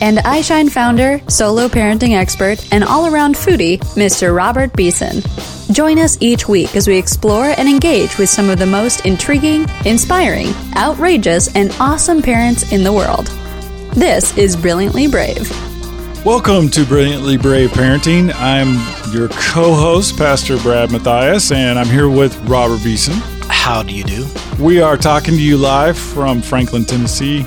and iShine founder, solo parenting expert, and all around foodie, Mr. Robert Beeson. Join us each week as we explore and engage with some of the most intriguing, inspiring, outrageous, and awesome parents in the world. This is Brilliantly Brave. Welcome to Brilliantly Brave Parenting. I'm your co host, Pastor Brad Matthias, and I'm here with Robert Beeson. How do you do? We are talking to you live from Franklin, Tennessee,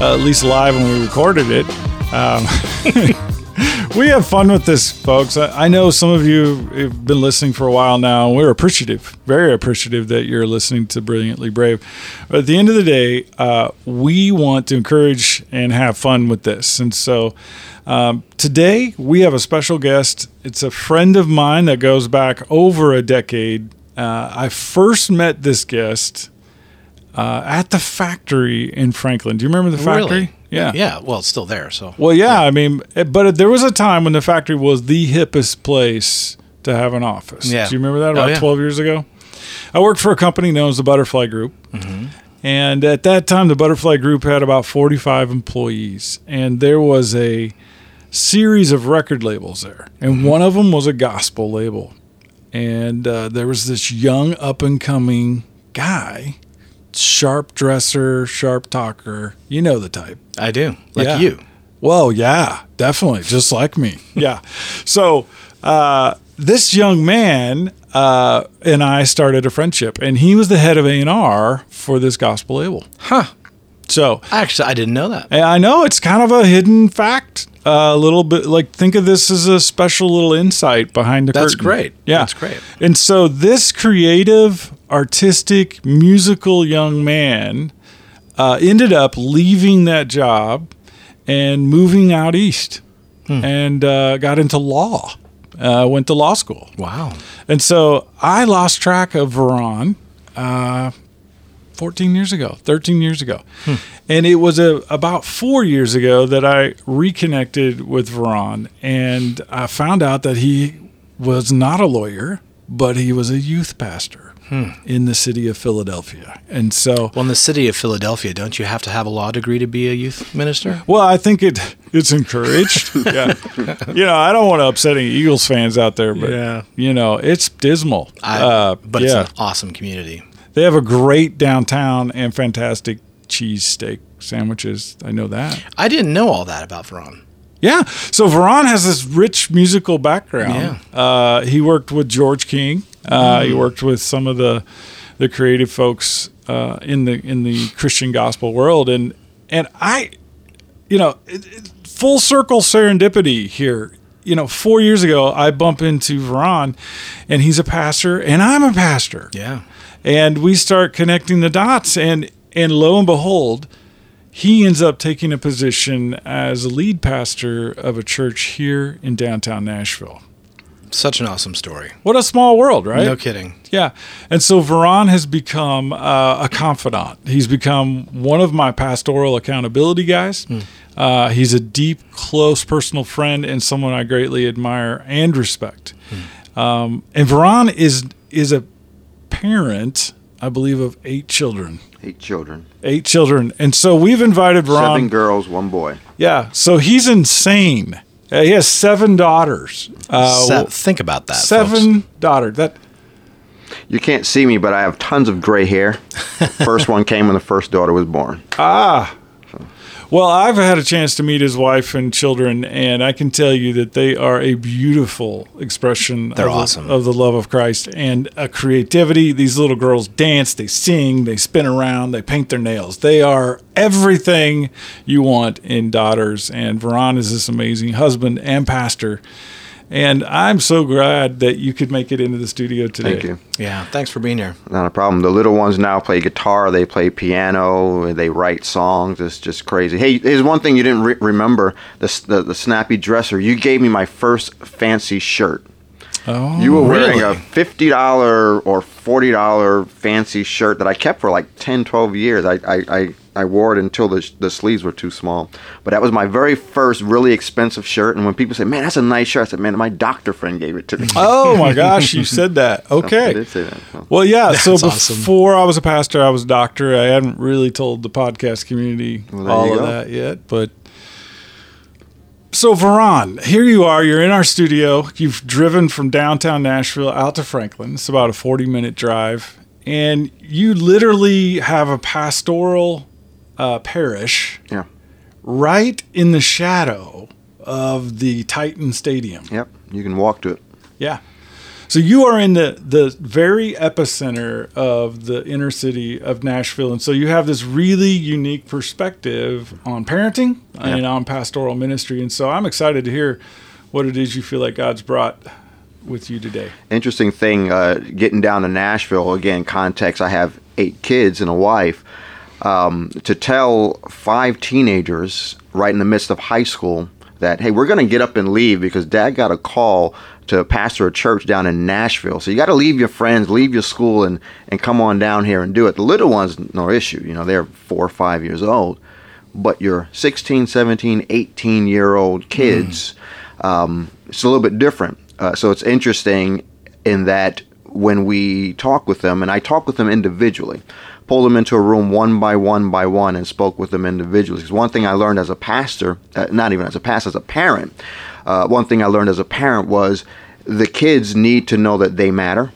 uh, at least live when we recorded it. Um, we have fun with this, folks. I, I know some of you have been listening for a while now, we're appreciative, very appreciative that you're listening to Brilliantly Brave. But at the end of the day, uh, we want to encourage and have fun with this. And so um, today we have a special guest. It's a friend of mine that goes back over a decade. Uh, I first met this guest uh, at the factory in Franklin. Do you remember the factory? Really? Yeah. Yeah. Well, it's still there. So. Well, yeah, I mean, it- but there was a time when the factory was the hippest place to have an office. Yeah. Do you remember that Oh, about yeah. 12 years ago? I worked for a company known as the Butterfly Group. Mm-hmm. And at that time, the Butterfly Group had about 45 employees. And there was a series of record labels there. And Mm-hmm. one of them was a gospel label. And uh, there was this young, up and coming guy, sharp dresser, sharp talker. You know the type. I do. Like Yeah. you. Well, yeah, definitely, just like me. Yeah. So uh, this young man uh, and I started a friendship, and he was the head of A and R for this gospel label. Huh. So Actually, I didn't know that. I know it's kind of a hidden fact. Uh, A little bit like think of this as a special little insight behind the curtain. That's curtain. great. Yeah, That's great. And so this creative, artistic, musical young man uh, ended up leaving that job and moving out east, Hmm. and uh, got into law. Uh, went to law school. Wow. And so I lost track of Veron uh, 14 years ago, 13 years ago. And it was a, about four years ago that I reconnected with Veron and I found out that he was not a lawyer, but he was a youth pastor in the city of Philadelphia. And so, Well, in the city of Philadelphia, don't you have to have a law degree to be a youth minister? well, I think it it's encouraged. yeah. You know, I don't want to upset any Eagles fans out there, but, Yeah. you know, it's dismal. I, Uh, but yeah. it's an awesome community. They have a great downtown and fantastic cheesesteak sandwiches. I know that. I didn't know all that about Veron. Yeah. So Veron has this rich musical background. Yeah. Uh, he worked with George King. Uh, He worked with some of the the creative folks uh, in the in the Christian gospel world, and and I, you know, it, it, full circle serendipity here. You know, four years ago, I bump into Veron, and he's a pastor, and I'm a pastor Yeah. And we start connecting the dots and and lo and behold he ends up taking a position as a lead pastor of a church here in downtown Nashville. Such an awesome story. What a small world, right? No kidding. Yeah. And so Veron has become uh, a confidant. He's become one of my pastoral accountability guys. Uh, he's a deep, close personal friend and someone I greatly admire and respect. Um, and Veron is is a parent, I believe, of eight children. Eight children. Eight children. And so we've invited Veron. Seven girls, one boy. Yeah. So he's insane. Uh, he has seven daughters. Uh, Se- think about that. seven folks. daughters. That You can't see me, but I have tons of gray hair. first one came when the first daughter was born. Ah. Well, I've had a chance to meet his wife and children, and I can tell you that they are a beautiful expression They're of, the- awesome. of the love of Christ and a creativity. These little girls dance, they sing, they spin around, they paint their nails. They are everything you want in daughters. And Veron is this amazing husband and pastor. And I'm so glad that you could make it into the studio today. Thank you. Yeah, thanks for being here. Not a problem. The little ones now play guitar, they play piano, they write songs. It's just crazy. Hey, here's one thing you didn't re- remember the, the, the snappy dresser. You gave me my first fancy shirt. Oh, You were wearing really? a $50 or $40 fancy shirt that I kept for like 10, 12 years. I, I, I, I wore it until the, the sleeves were too small. But that was my very first really expensive shirt. And when people say, man, that's a nice shirt, I said, man, my doctor friend gave it to me. Oh my gosh, you said that. I Okay. did say that. so. Well, yeah. So That's awesome. before I was a pastor, I was a doctor. I hadn't really told the podcast community Well, all of go. that yet, but. So, Veron, here you are. You're in our studio. You've driven from downtown Nashville out to Franklin. It's about a 40 minute drive. And you literally have a pastoral uh, parish Yeah. right in the shadow of the Titan Stadium. Yep. You can walk to it. Yeah. So you are in the the very epicenter of the inner city of Nashville, and so you have this really unique perspective on parenting and on pastoral ministry. And so I'm excited to hear what it is you feel like God's brought with you today. interesting thing uh, getting down to Nashville. Again, context I have eight kids and a wife. Um, to tell five teenagers right in the midst of high school that, hey, we're going to get up and leave because dad got a call to pastor a church down in Nashville. So you got to leave your friends, leave your school, and, and come on down here and do it. The little ones, no issue. You know, they're four or five years old. But your 16, 17, 18 year old kids, um, it's a little bit different. Uh, so it's interesting in that when we talk with them, and I talk with them individually, pulled them into a room one by one by one and spoke with them individually. Because one thing I learned as a pastor, uh, not even as a pastor, as a parent, uh, one thing I learned as a parent was the kids need to know that they matter.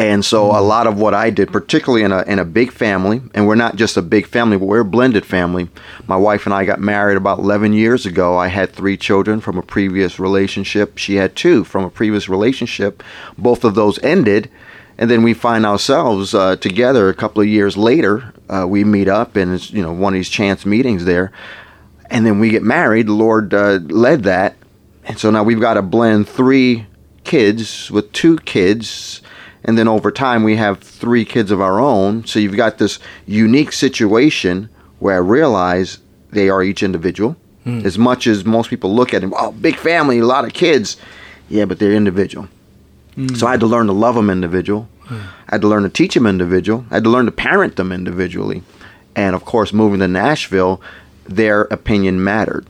And so a lot of what I did, particularly in a in a big family, and we're not just a big family, but we're a blended family. My wife and I got married about 11 years ago. I had three children from a previous relationship. She had two from a previous relationship. Both of those ended, and then we find ourselves uh, together a couple of years later. Uh, we meet up, and it's you know one of these chance meetings there, and then we get married. The Lord uh, led that, and so now we've got to blend three kids with two kids. And then over time we have three kids of our own. So you've got this unique situation where i realize they are each individual. As much as most people look at them oh big family a lot of kids. Yeah but they're individual. So i had to learn to love them individual i had to learn to teach them individual i had to learn to parent them individually and of course moving to nashville their opinion mattered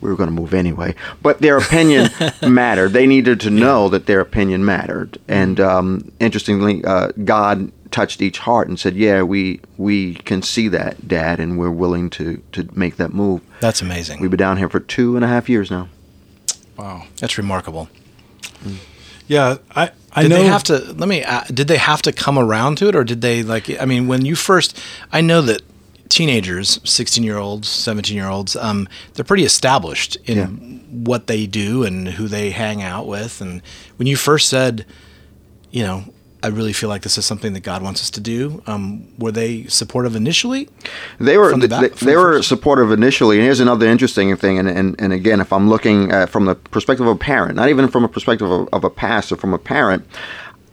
we were going to move anyway, but their opinion mattered. They needed to know that their opinion mattered. And um, interestingly, uh, God touched each heart and said, "Yeah, we we can see that, Dad, and we're willing to to make that move." That's amazing. We've been down here for two and a half years now. Wow. That's remarkable. Yeah, I I Did know. they have to? Let me. Uh, did they have to come around to it, or did they like? I mean, when you first, I know that teenagers, sixteen-year-olds, seventeen-year-olds, um, they're pretty established in Yeah. what they do and who they hang out with. And when you first said, you know, I really feel like this is something that God wants us to do, um, were they supportive initially? They were the they, back- they the were supportive initially, and here's another interesting thing. And, and, and again, if I'm looking at, from the perspective of a parent, not even from a perspective of, of a pastor, from a parent,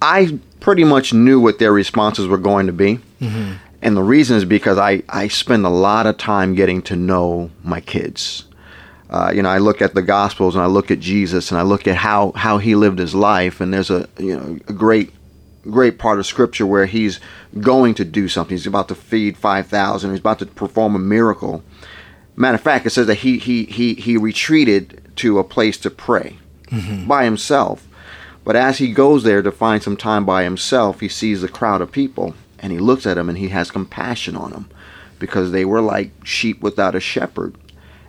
I pretty much knew what their responses were going to be. And the reason is because I, I spend a lot of time getting to know my kids. Uh, you know, I look at the Gospels and I look at Jesus and I look at how, how he lived his life, and there's a you know a great great part of scripture where he's going to do something. He's about to feed 5,000. He's about to perform a miracle. Matter of fact, it says that he, he, he, he retreated to a place to pray mm-hmm. by himself. But as he goes there to find some time by himself, he sees a crowd of people and he looks at them and he has compassion on them because they were like sheep without a shepherd.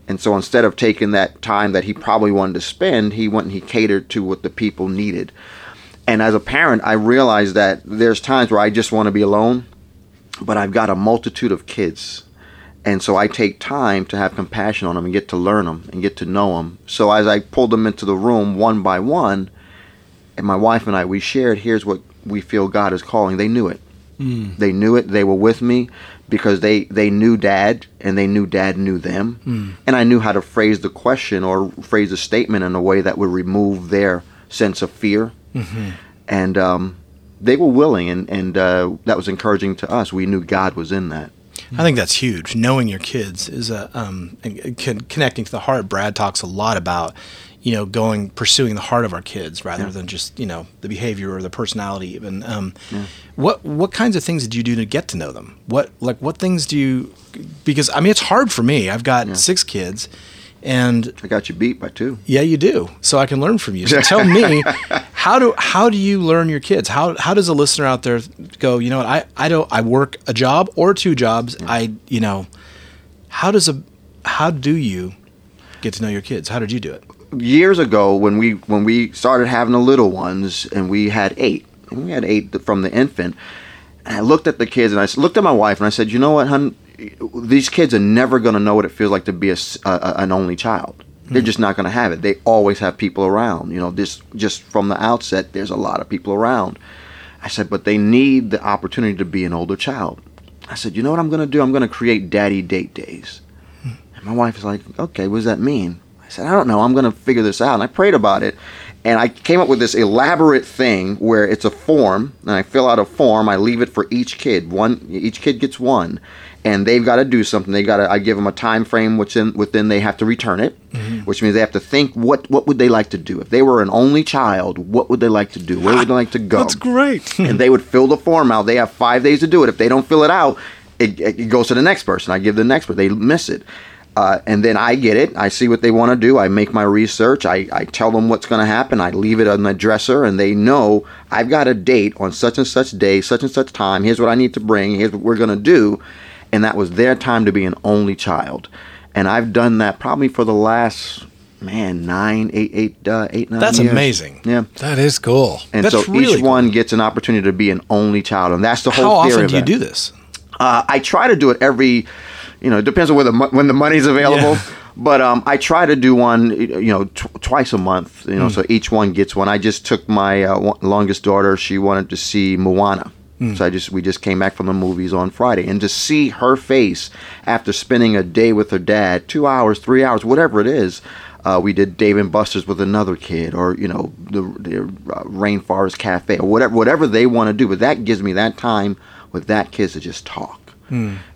And so instead of taking that time that he probably wanted to spend, he went and he catered to what the people needed. And as a parent, I realize that there's times where I just want to be alone, but I've got a multitude of kids. And so I take time to have compassion on them and get to learn them and get to know them. So as I pulled them into the room one by one, and my wife and I, we shared, here's what we feel God is calling. They knew it. Hmm. They knew it. They were with me because they they knew dad and they knew dad knew them hmm. and i knew how to phrase the question or phrase the statement in a way that would remove their sense of fear and um, they were willing and and uh, that was encouraging to us we knew god was in that I think that's huge. Knowing your kids is a um, con- connecting to the heart. Brad talks a lot about, you know, going pursuing the heart of our kids rather than just you know the behavior or the personality. Even um, what what kinds of things did you do to get to know them? What like what things do you? Because I mean, it's hard for me. I've got six kids, and i got you beat by two yeah, you do. So I can learn from you. So tell me, how do how do you learn your kids? How how does a listener out there go? You know what? I I don't. I work a job or two jobs. Mm. I you know, how does a how do you get to know your kids? How did you do it? years ago when we when we started having the little ones and we had eight and we had eight from the infant and i looked at the kids and I looked at my wife and i said you know what hun these kids are never going to know what it feels like to be a- a- an only child they're just not going to have it they always have people around you know this just from the outset there's a lot of people around i said but they need the opportunity to be an older child i said you know what i'm going to do i'm going to create daddy date days and my wife is like, okay, what does that mean? I said, I don't know. I'm going to figure this out. And I prayed about it. And I came up with this elaborate thing where it's a form, and I fill out a form. I leave it for each kid. One, each kid gets one, and they've got to do something. They got to. I give them a time frame within within they have to return it, which means they have to think what what would they like to do if they were an only child. What would they like to do? Where would they like to go? That's great. and they would fill the form out. They have five days to do it. If they don't fill it out, it, it goes to the next person. I give the next person. They miss it. Uh, and then I get it. I see what they want to do. I make my research. I, I tell them what's going to happen. I leave it on the dresser, and they know I've got a date on such and such day, such and such time. Here's what I need to bring. Here's what we're going to do. And that was their time to be an only child. And I've done that probably for the last, man, nine, eight, eight, uh, eight, nine That's years. amazing. Yeah. That is cool. And That's so really each one gets an opportunity to be an only child, and that's the whole How theory often do you do this? Uh, I try to do it every, you know, it depends on where the when the money's available. But um, I try to do one, you know, tw- twice a month. You know, so each one gets one. I just took my uh, one- longest daughter. She wanted to see Moana. So I just we just came back from the movies on Friday, and to see her face after spending a day with her dad, two hours, three hours, whatever it is. Uh, we did Dave and Buster's with another kid, or you know, the, the uh, Rainforest Cafe, or whatever, whatever they want to do. But that gives me that time with that kid to just talk,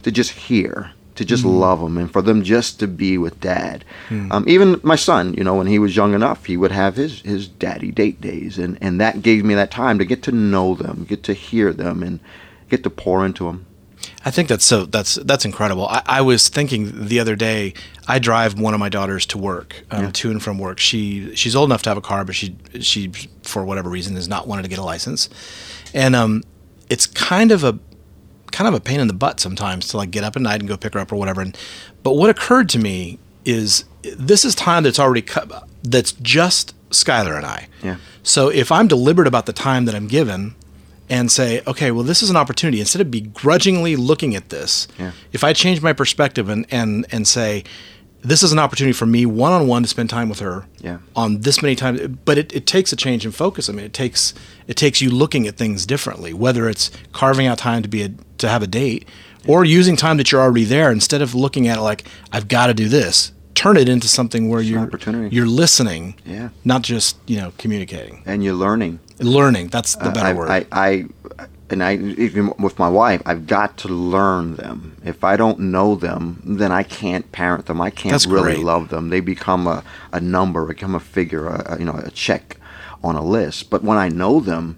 to just hear, to just love them, and for them just to be with dad. Um, even my son, you know, when he was young enough, he would have his his daddy date days, and and that gave me that time to get to know them, get to hear them, and get to pour into them. I think that's so that's that's incredible. I, I was thinking the other day. I drive one of my daughters to work, um, to and from work. She she's old enough to have a car, but she she for whatever reason has not wanted to get a license, and um, it's kind of a kind of a pain in the butt sometimes to like get up at night and go pick her up or whatever. And but what occurred to me is this is time that's already cut. That's just Skylar and I. Yeah. So if I'm deliberate about the time that I'm given and say, okay, well, this is an opportunity, instead of begrudgingly looking at this, Yeah. if I change my perspective and, and, and say, this is an opportunity for me one on one to spend time with her Yeah. on this many times, but it, it takes a change in focus. I mean, it takes it takes you looking at things differently, whether it's carving out time to be a, to have a date or using time that you're already there instead of looking at it like I've got to do this. Turn it into something where an you're you're listening, Yeah. not just you know communicating, And you're learning. learning. That's the uh, better I, word. I, I, and I even with my wife, I've got to learn them. If I don't know them, then I can't parent them. I can't That's really great. love them. They become a, a number, become a figure, a, a, you know, a check on a list. But when I know them,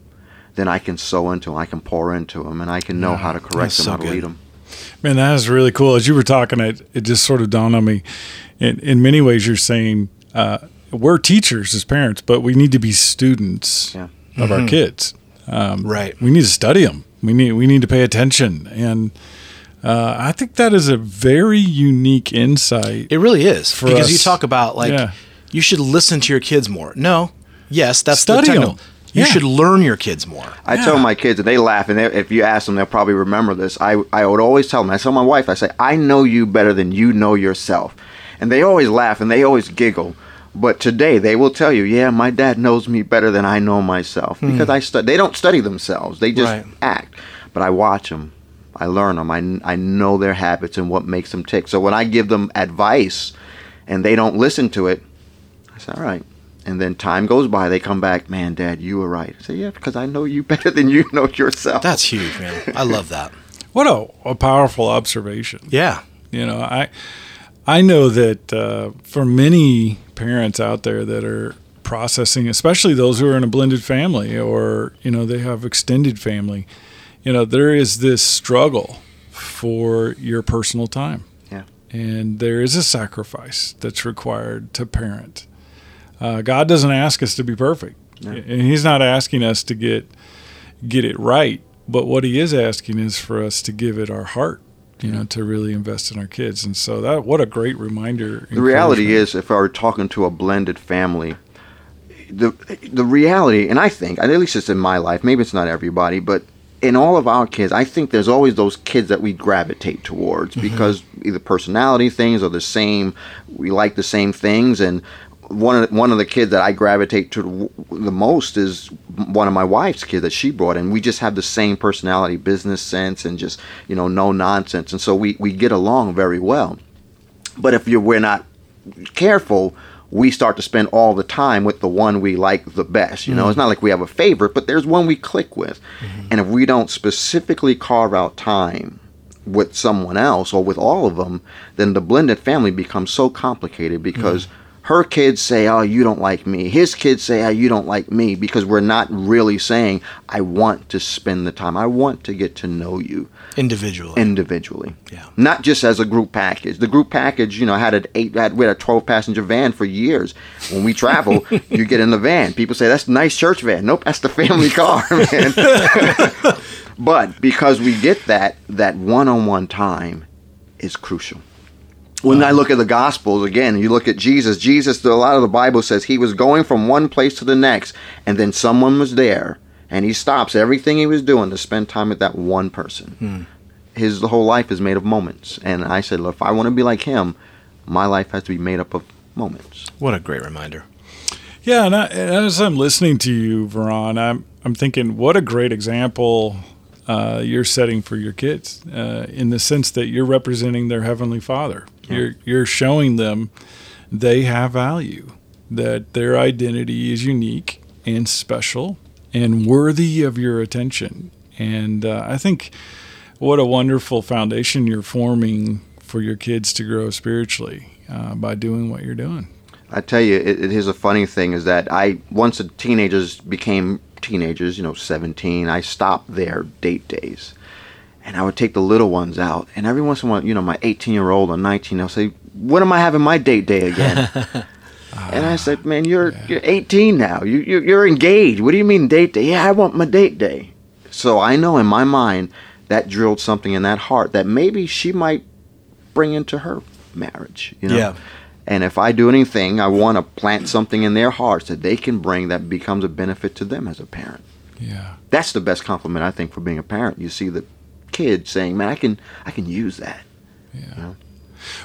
then I can sow into them. I can pour into them, and I can know how to correct that's them, so how to good. lead them. Man, that is really cool. As you were talking, it it just sort of dawned on me. In in many ways, you're saying uh, we're teachers as parents, but we need to be students Yeah. of our kids. Um, right. We need to study them. We need we need to pay attention, and uh, I think that is a very unique insight. It really is For because you talk about like yeah. you should listen to your kids more. No, yes, that's Study the technical. 'em. You Yeah. should learn your kids more. I tell my kids, and they laugh, and they, if you ask them, they'll probably remember this. I, I would always tell them, I tell my wife, I say, I know you better than you know yourself. And they always laugh and they always giggle. But today they will tell you, yeah, my dad knows me better than I know myself hmm. because I stu- They don't study themselves; they just Right. act. But I watch them. I learn them. I, I know their habits and what makes them tick. So when I give them advice and they don't listen to it, I say, all right. And then time goes by, they come back, man, Dad, you were right. I say, yeah, because I know you better than you know yourself. That's huge, man. I love that. What a, a powerful observation. Yeah. You know, I I know that uh, for many parents out there that are processing, especially those who are in a blended family or you know they have extended family, you know there is this struggle for your personal time. Yeah. And there is a sacrifice that's required to parent. Uh, God doesn't ask us to be perfect, and He's not asking us to get get it right. But what He is asking is for us to give it our heart you know, to really invest in our kids. And so that what a great reminder. The reality is, if I were talking to a blended family, the the reality, and I think, at least it's in my life, maybe it's not everybody, but in all of our kids, I think there's always those kids that we gravitate towards mm-hmm. because either personality things are the same, we like the same things, and one of the, one of the kids that I gravitate to the most is one of my wife's kids that she brought, and we just have the same personality, business sense, and just you know no nonsense, and so we we get along very well. But if you're we're not careful, we start to spend all the time with the one we like the best. You know, mm-hmm. it's not like we have a favorite, but there's one we click with, mm-hmm. and if we don't specifically carve out time with someone else or with all of them, then the blended family becomes so complicated because. Mm-hmm her kids say, "Oh, you don't like me." His kids say, "Oh, you don't like me," because we're not really saying, "I want to spend the time. I want to get to know you individually." Individually, yeah. Not just as a group package. The group package, you know, had an eight, had we had a twelve passenger van for years. When we travel, you get in the van. People say that's a nice church van. Nope, that's the family car, man. but because we get that that one on one time is crucial when I look at the Gospels again, you look at Jesus. Jesus, a lot of the Bible says he was going from one place to the next, and then someone was there, and he stops everything he was doing to spend time with that one person. Hmm. His whole life is made of moments, and I said, look, if I want to be like him, my life has to be made up of moments. What a great reminder. Yeah, and, I, as I'm listening to you, Veron, I'm I'm thinking, what a great example uh, you're setting for your kids uh, in the sense that you're representing their heavenly Father. You're you're showing them they have value, that their identity is unique and special and worthy of your attention. And uh, I think what a wonderful foundation you're forming for your kids to grow spiritually uh, by doing what you're doing. I tell you, it, it is a funny thing is that I once the teenagers became teenagers, you know, 17, I stopped their date days and I would take the little ones out. And every once in a while, you know, my 18 year old or 19, they'll say, "When am I having my date day again?" and I said, "Man, you're yeah. you're 18 now. You you're, you're engaged. What do you mean date day? Yeah, I want my date day." So I know in my mind that drilled something in that heart that maybe she might bring into her marriage. You know. Yeah. And if I do anything, I want to plant something in their hearts that they can bring that becomes a benefit to them as a parent. Yeah. That's the best compliment I think for being a parent. You see the kid saying, "Man, I can I can use that." Yeah. You know?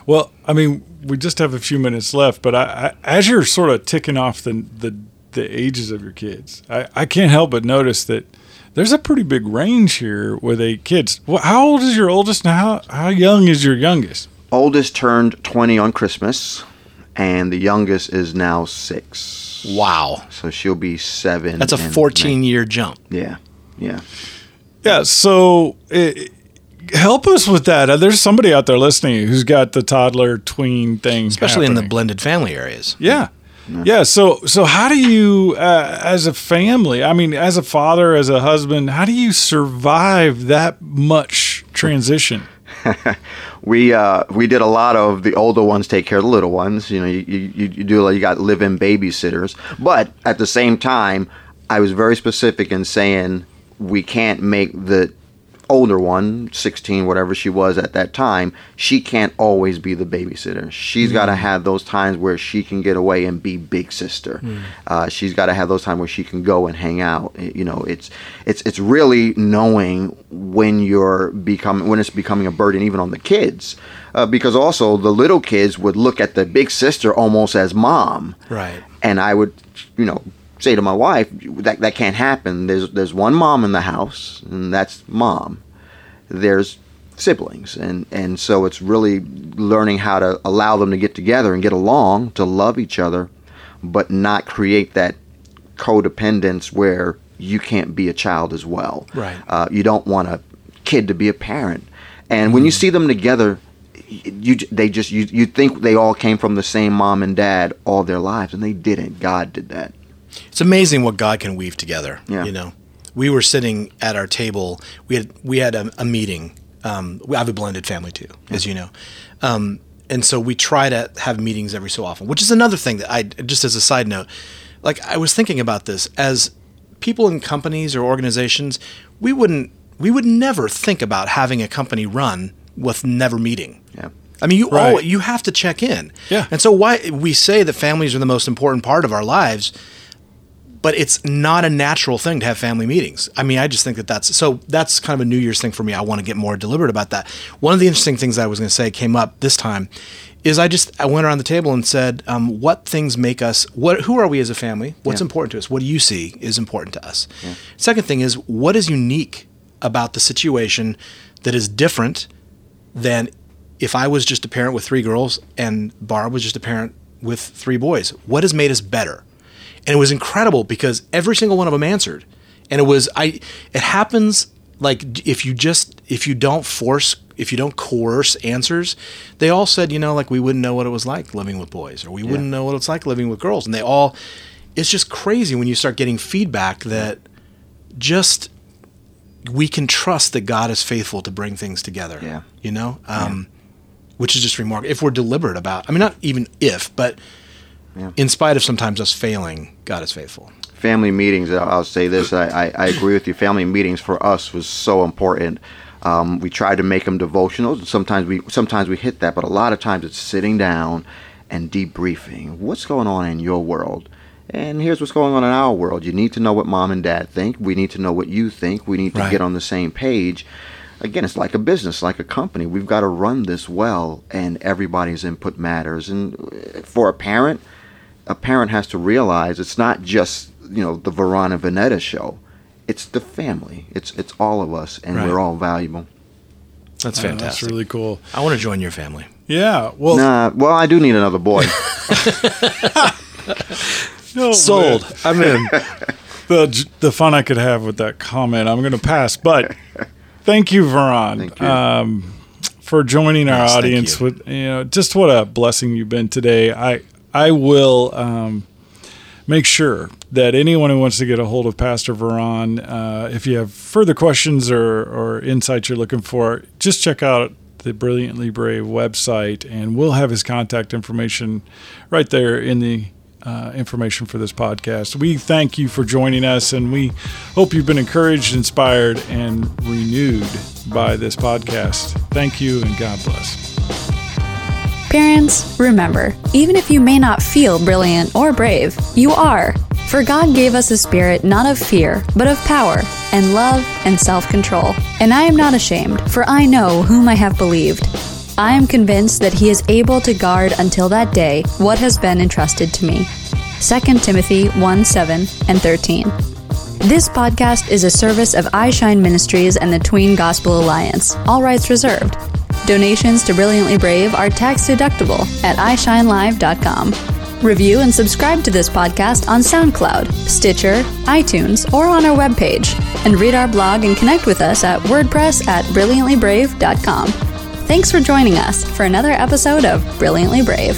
Well, I mean, we just have a few minutes left, but I, I, as you're sort of ticking off the the, the ages of your kids, I, I can't help but notice that there's a pretty big range here with a kids. Well, how old is your oldest now? How, how young is your youngest? Oldest turned 20 on Christmas, and the youngest is now six. Wow. So she'll be seven. That's a 14 year jump. Yeah. Yeah. Yeah. So it, help us with that. Uh, there's somebody out there listening who's got the toddler tween thing, especially happening. in the blended family areas. Yeah. Yeah. So, so how do you, uh, as a family, I mean, as a father, as a husband, how do you survive that much transition? we uh, we did a lot of the older ones take care of the little ones. You know, you you, you do you got live-in babysitters, but at the same time, I was very specific in saying we can't make the older one, 16, whatever she was at that time, she can't always be the babysitter. She's mm. got to have those times where she can get away and be big sister. Mm. Uh, she's got to have those times where she can go and hang out. You know, it's it's it's really knowing when you're becoming when it's becoming a burden even on the kids. Uh, because also the little kids would look at the big sister almost as mom. Right. And I would, you know, say to my wife that that can't happen. There's there's one mom in the house, and that's mom. There's siblings and and so it's really learning how to allow them to get together and get along to love each other but not create that codependence where you can't be a child as well Right. uh, you don't want a kid to be a parent and when you see them together you they just you you think they all came from the same mom and dad all their lives and they didn't god did that It's amazing what God can weave together. Yeah. You know, we were sitting at our table. We had we had a, a meeting. Um, I have a blended family too, as you know, um, and so we try to have meetings every so often. Which is another thing that I just as a side note, like I was thinking about this as people in companies or organizations, we wouldn't we would never think about having a company run with never meeting. yeah I mean, you Right. all you have to check in. Yeah. And so why we say that families are the most important part of our lives, but it's not a natural thing to have family meetings. I mean, I just think that that's so that's kind of a New Year's thing for me. I want to get more deliberate about that. One of the interesting things I was going to say came up this time is I just I went around the table and said, um, what things make us what who are we as a family? What's Yeah. important to us? What do you see is important to us? Second thing is what is unique about the situation that is different than if I was just a parent with three girls and Barb was just a parent with three boys. What has made us better? And it was incredible because every single one of them answered. And it was I it happens like if you just if you don't force if you don't coerce answers, they all said, you know, like we wouldn't know what it was like living with boys or we wouldn't know what it's like living with girls. And they all it's just crazy when you start getting feedback that just we can trust that God is faithful to bring things together. Yeah. You know? Um, Which is just remarkable. If we're deliberate about, I mean, not even if, but Yeah. in spite of sometimes us failing, God is faithful. family meetings I'll say this I, I, I agree with you. Family meetings for us was so important. Um, we tried to make them devotional. Sometimes we sometimes we hit that but a lot of times it's sitting down and debriefing. What's going on in your world? And here's what's going on in our world. You need to know what mom and dad think. We need to know what you think. We need to Right. get on the same page. Again it's like a business like a company. We've got to run this well and everybody's input matters. And uh, for a parent a parent has to realize it's not just you know the Veron and Vanetta show. It's the family. It's it's all of us, and Right. we're all valuable. That's Yeah, fantastic. That's really cool. I want to join your family. Yeah. Well, Nah, well, I do need another boy. no, Sold. man. I'm in. the the fun I could have with that comment, I'm going to pass. But thank you, Veron, Thank you. Um, for joining our Yes, thank audience. you. With you know, just what a blessing you've been today. I I will um, make sure that anyone who wants to get a hold of Pastor Veron, uh, if you have further questions or or insights you're looking for, just check out the Brilliantly Brave website, and we'll have his contact information right there in the uh, information for this podcast. We thank you for joining us, and we hope you've been encouraged, inspired, and renewed by this podcast. Thank you, and God bless. Parents, remember, even if you may not feel brilliant or brave, you are. For God gave us a spirit not of fear, but of power, and love, and self control. And I am not ashamed, for I know whom I have believed. I am convinced that he is able to guard until that day what has been entrusted to me. 2 Timothy 1 7 and 13. This podcast is a service of iShine Ministries and the Tween Gospel Alliance, all rights reserved. Donations to Brilliantly Brave are tax deductible at iShineLive.com. Review and subscribe to this podcast on SoundCloud, Stitcher, iTunes, or on our webpage. And read our blog and connect with us at WordPress at BrilliantlyBrave.com. Thanks for joining us for another episode of Brilliantly Brave.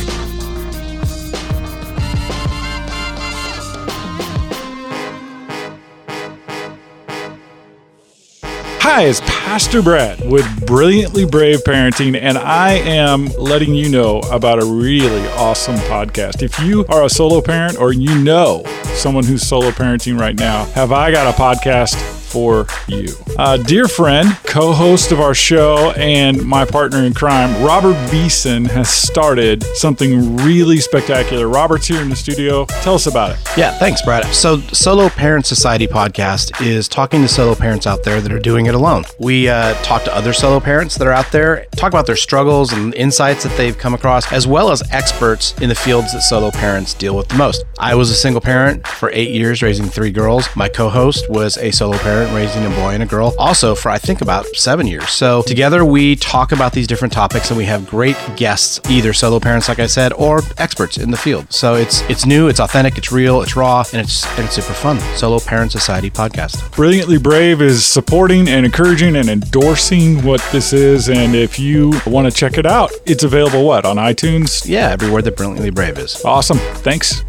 Hi, it's Pastor Brad with Brilliantly Brave Parenting, and I am letting you know about a really awesome podcast. If you are a solo parent or you know someone who's solo parenting right now, have I got a podcast? For you. Uh, dear friend, co host of our show, and my partner in crime, Robert Beeson, has started something really spectacular. Robert's here in the studio. Tell us about it. Yeah, thanks, Brad. So, Solo Parent Society podcast is talking to solo parents out there that are doing it alone. We uh, talk to other solo parents that are out there, talk about their struggles and insights that they've come across, as well as experts in the fields that solo parents deal with the most. I was a single parent for eight years, raising three girls. My co host was a solo parent parent raising a boy and a girl, also for I think about seven years. So together we talk about these different topics and we have great guests, either solo parents, like I said, or experts in the field. So it's it's new, it's authentic, it's real, it's raw, and it's and it's super fun. Solo Parent Society podcast. Brilliantly Brave is supporting and encouraging and endorsing what this is. And if you want to check it out, it's available what on iTunes? Yeah, everywhere that Brilliantly Brave is. Awesome. Thanks.